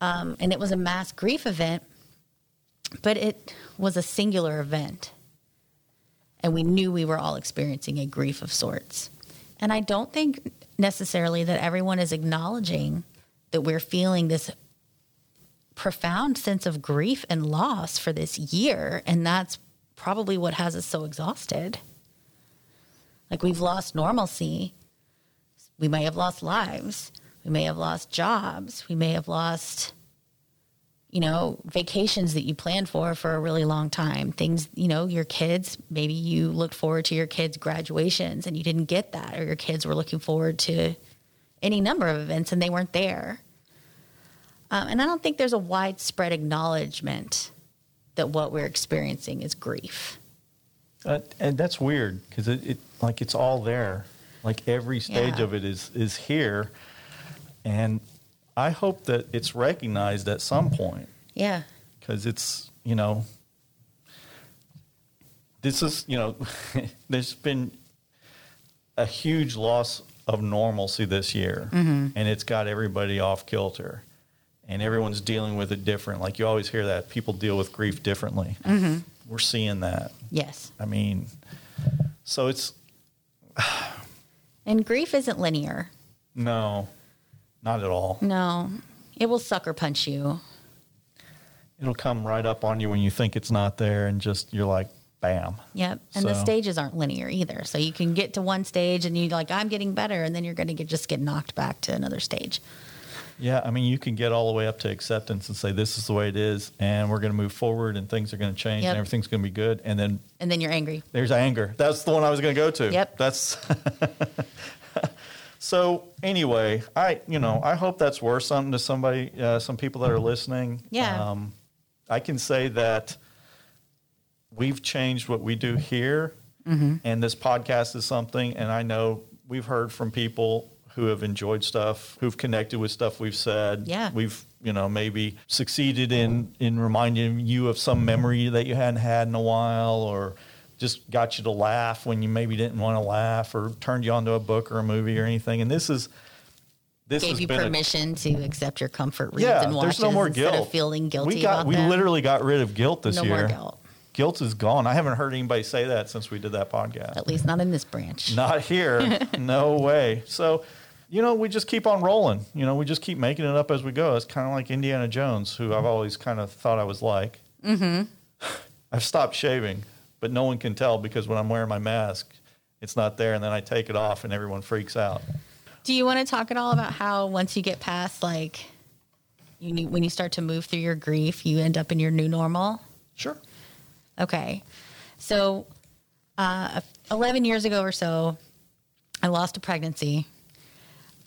[SPEAKER 2] Um, and it was a mass grief event, but it was a singular event. And we knew we were all experiencing a grief of sorts. And I don't think necessarily that everyone is acknowledging that we're feeling this profound sense of grief and loss for this year. And that's probably what has us so exhausted. Like we've lost normalcy. We may have lost lives. We may have lost jobs. We may have lost, you know, vacations that you planned for for a really long time. Things, you know, your kids, maybe you looked forward to your kids' graduations and you didn't get that, or your kids were looking forward to any number of events and they weren't there. Um, and I don't think there's a widespread acknowledgement that what we're experiencing is grief.
[SPEAKER 1] Uh, and that's weird because it, it like it's all there. Like every stage
[SPEAKER 2] Yeah.
[SPEAKER 1] of it is is here, and I hope that it's recognized at some point.
[SPEAKER 2] Yeah.
[SPEAKER 1] because it's you know this is you know there's been a huge loss of normalcy this year. Mm-hmm. And it's got everybody off kilter. And everyone's dealing with it different. Like you always hear that people deal with grief differently. Mm-hmm. We're seeing that.
[SPEAKER 2] Yes.
[SPEAKER 1] i mean so it's
[SPEAKER 2] And grief isn't linear.
[SPEAKER 1] no not at all
[SPEAKER 2] No. It will sucker punch you.
[SPEAKER 1] it'll come right up on you when you think it's not there, and just you're like, bam.
[SPEAKER 2] Yep. And the stages aren't linear either. So you can get to one stage and you're like, I'm getting better. And then you're going to get, just get knocked back to another stage.
[SPEAKER 1] Yeah, I mean, you can get all the way up to acceptance and say this is the way it is, and we're going to move forward, and things are going to change,
[SPEAKER 2] Yep.
[SPEAKER 1] and everything's going to be good, and then
[SPEAKER 2] And then you're angry.
[SPEAKER 1] There's anger. That's the one I was going to go to.
[SPEAKER 2] Yep.
[SPEAKER 1] That's so. Anyway, I you know I hope that's worth something to somebody, uh, some people that are listening.
[SPEAKER 2] Yeah.
[SPEAKER 1] Um, I can say that we've changed what we do here,
[SPEAKER 2] Mm-hmm.
[SPEAKER 1] and this podcast is something. And I know we've heard from people who have enjoyed stuff, who've connected with stuff we've said.
[SPEAKER 2] Yeah.
[SPEAKER 1] We've you know maybe succeeded in in reminding you of some memory that you hadn't had in a while, or just got you to laugh when you maybe didn't want to laugh, or turned you onto a book or a movie or anything. And this is this
[SPEAKER 2] Gave you
[SPEAKER 1] been a-
[SPEAKER 2] permission to accept your comfort reads
[SPEAKER 1] yeah,
[SPEAKER 2] and watches
[SPEAKER 1] there's no more
[SPEAKER 2] instead
[SPEAKER 1] guilt.
[SPEAKER 2] of feeling guilty
[SPEAKER 1] we got, We
[SPEAKER 2] them.
[SPEAKER 1] literally got rid of guilt this
[SPEAKER 2] no
[SPEAKER 1] year.
[SPEAKER 2] more guilt.
[SPEAKER 1] Guilt is gone. I haven't heard anybody say that since we did that podcast.
[SPEAKER 2] At least not in this branch.
[SPEAKER 1] Not here. no way. So, you know, we just keep on rolling. You know, we just keep making it up as we go. It's kind of like Indiana Jones, who I've always kind of thought I was like. Mm-hmm. I've stopped shaving, but no one can tell because when I'm wearing my mask, it's not there, and then I take it off, and everyone freaks out.
[SPEAKER 2] Do you want to talk at all about how once you get past like you need, when you start to move through your grief, you end up in your new normal?
[SPEAKER 1] Sure.
[SPEAKER 2] Okay. So, uh, 11 years ago or so, I lost a pregnancy.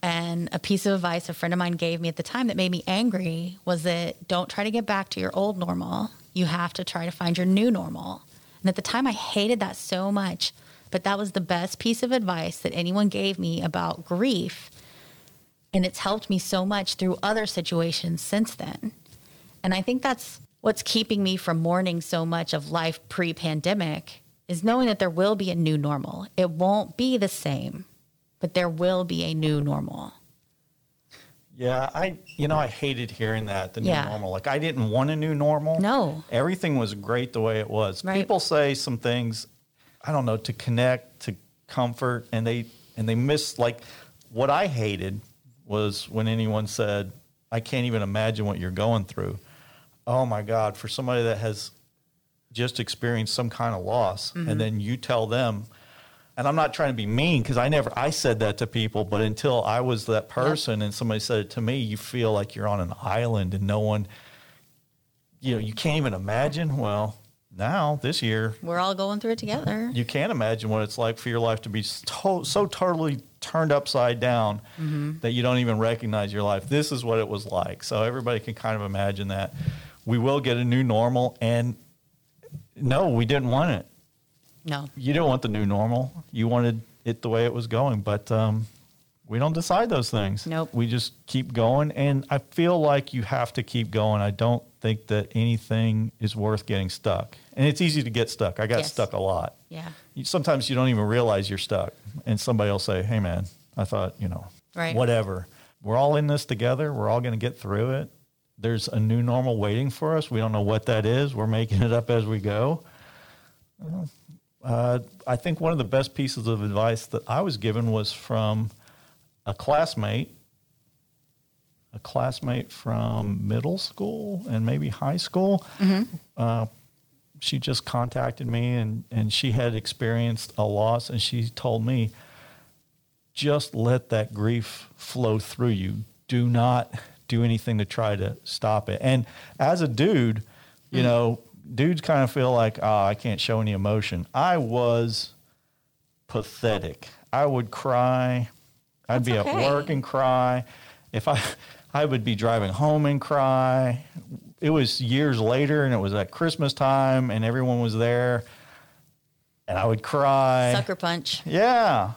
[SPEAKER 2] And a piece of advice a friend of mine gave me at the time that made me angry was that don't try to get back to your old normal. You have to try to find your new normal. And at the time, I hated that so much. But that was the best piece of advice that anyone gave me about grief. And it's helped me so much through other situations since then. And I think that's what's keeping me from mourning so much of life pre pandemic is knowing that there will be a new normal. It won't be the same, but there will be a new normal.
[SPEAKER 1] Yeah, I you know I hated hearing that the new
[SPEAKER 2] Yeah.
[SPEAKER 1] normal. Like I didn't want a new normal.
[SPEAKER 2] No.
[SPEAKER 1] everything was great the way it was.
[SPEAKER 2] Right.
[SPEAKER 1] People say some things, I don't know, to connect, to comfort, and they and they miss like what I hated was when anyone said, "I can't even imagine what you're going through." Oh my God! For somebody that has just experienced some kind of loss,
[SPEAKER 2] Mm-hmm.
[SPEAKER 1] and then you tell them. And I'm not trying to be mean because I never I said that to people, but until I was that person and somebody said it to me, you feel like you're on an island and no one, you know, you can't even imagine. Well, now this year,
[SPEAKER 2] We're all going through it together.
[SPEAKER 1] you can't imagine what it's like for your life to be so, so totally turned upside down mm-hmm. that you don't even recognize your life. This is what it was like. So everybody can kind of imagine that. We will get a new normal, and no, we didn't want it
[SPEAKER 2] No.
[SPEAKER 1] you don't want the new normal. You wanted it the way it was going, but um, we don't decide those things.
[SPEAKER 2] Nope.
[SPEAKER 1] We just keep going, and I feel like you have to keep going. I don't think that anything is worth getting stuck, and it's easy to get stuck. I got
[SPEAKER 2] Yes.
[SPEAKER 1] stuck a lot.
[SPEAKER 2] Yeah.
[SPEAKER 1] You, sometimes you don't even realize you're stuck, and somebody will say, "Hey, man, I thought you know,
[SPEAKER 2] Right.
[SPEAKER 1] whatever. We're all in this together. We're all going to get through it." There's a new normal waiting for us. We don't know what that is. We're making it up as we go. Uh, I think one of the best pieces of advice that I was given was from a classmate, a classmate from middle school and maybe high school. Uh, she just contacted me and, and she had experienced a loss and she told me, just let that grief flow through you. Do not do anything to try to stop it. And as a dude, you know, dudes kind of feel like, oh, I can't show any emotion. I was pathetic. I would cry. I'd be
[SPEAKER 2] That's
[SPEAKER 1] at work and cry. If I, I would be driving home and cry. It was years later, and it was at Christmas time, and everyone was there, and I would cry.
[SPEAKER 2] Sucker punch.
[SPEAKER 1] Yeah.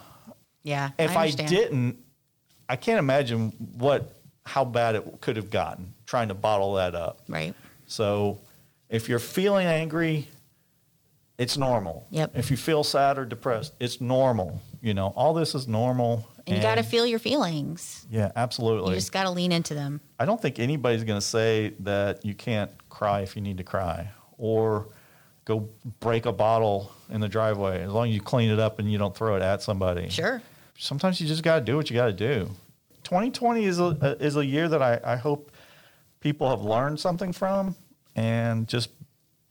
[SPEAKER 2] Yeah.
[SPEAKER 1] If I,
[SPEAKER 2] understand.
[SPEAKER 1] didn't, I can't imagine what how bad it could have gotten trying to bottle that up.
[SPEAKER 2] Right.
[SPEAKER 1] So, if you're feeling angry, it's normal.
[SPEAKER 2] Yep.
[SPEAKER 1] If you feel sad or depressed, it's normal. You know, all this is normal.
[SPEAKER 2] And you got to feel your feelings.
[SPEAKER 1] Yeah, absolutely.
[SPEAKER 2] You just got to lean into them.
[SPEAKER 1] I don't think anybody's going to say that you can't cry if you need to cry or go break a bottle in the driveway as long as you clean it up and you don't throw it at somebody.
[SPEAKER 2] Sure.
[SPEAKER 1] Sometimes you just got to do what you got to do. 2020 is a is a year that I, I hope people have learned something from. And just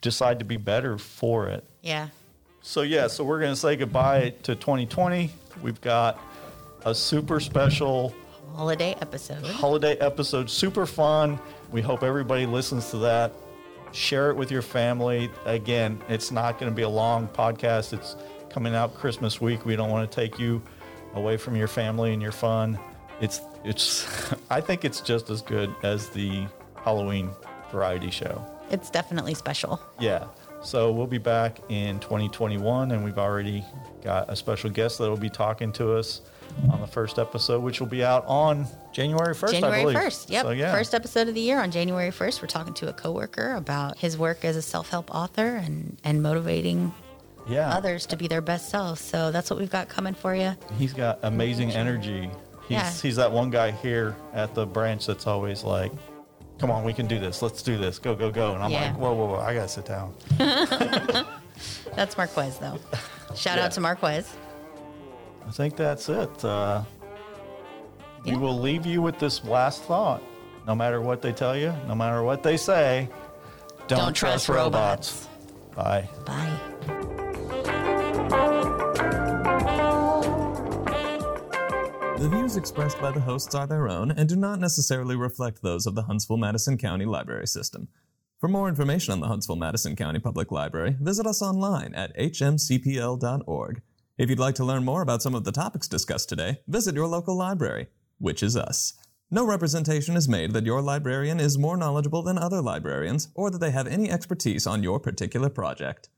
[SPEAKER 1] decide to be better for it.
[SPEAKER 2] Yeah.
[SPEAKER 1] So yeah, so we're going to say goodbye to 2020. We've got a super special
[SPEAKER 2] Holiday episode.
[SPEAKER 1] holiday episode, super fun. We hope everybody listens to that. Share it with your family. Again, it's not going to be a long podcast. It's coming out Christmas week. We don't want to take you away from your family and your fun. It's it's I think it's just as good as the Halloween variety show.
[SPEAKER 2] It's definitely special.
[SPEAKER 1] Yeah. So we'll be back in 2021, and we've already got a special guest that will be talking to us on the first episode, which will be out on January 1st. I
[SPEAKER 2] January
[SPEAKER 1] believe.
[SPEAKER 2] 1st. Yep.
[SPEAKER 1] So, yeah.
[SPEAKER 2] First episode of the year on January 1st. We're talking to a coworker about his work as a self help author and, and motivating
[SPEAKER 1] yeah.
[SPEAKER 2] others to be their best selves. So that's what we've got coming for you.
[SPEAKER 1] He's got amazing energy. He's
[SPEAKER 2] Yeah.
[SPEAKER 1] he's that one guy here at the branch that's always like, "Come on, we can do this. Let's do this. Go, go, go." And I'm
[SPEAKER 2] Yeah.
[SPEAKER 1] like, "Whoa, whoa, whoa! I gotta sit down."
[SPEAKER 2] That's Marquez, though. Shout
[SPEAKER 1] Yeah.
[SPEAKER 2] out to Marquez.
[SPEAKER 1] I think that's it. Uh,
[SPEAKER 2] Yeah.
[SPEAKER 1] We will leave you with this last thought. No matter what they tell you, no matter what they say, don't,
[SPEAKER 2] Don't
[SPEAKER 1] trust,
[SPEAKER 2] trust
[SPEAKER 1] robots. Bye.
[SPEAKER 2] Bye.
[SPEAKER 3] The views expressed by the hosts are their own and do not necessarily reflect those of the Huntsville Madison County Library System. For more information on the Huntsville Madison County Public Library, visit us online at hmcpl.org. If you'd like to learn more about some of the topics discussed today, visit your local library, which is us. No representation is made that your librarian is more knowledgeable than other librarians or that they have any expertise on your particular project.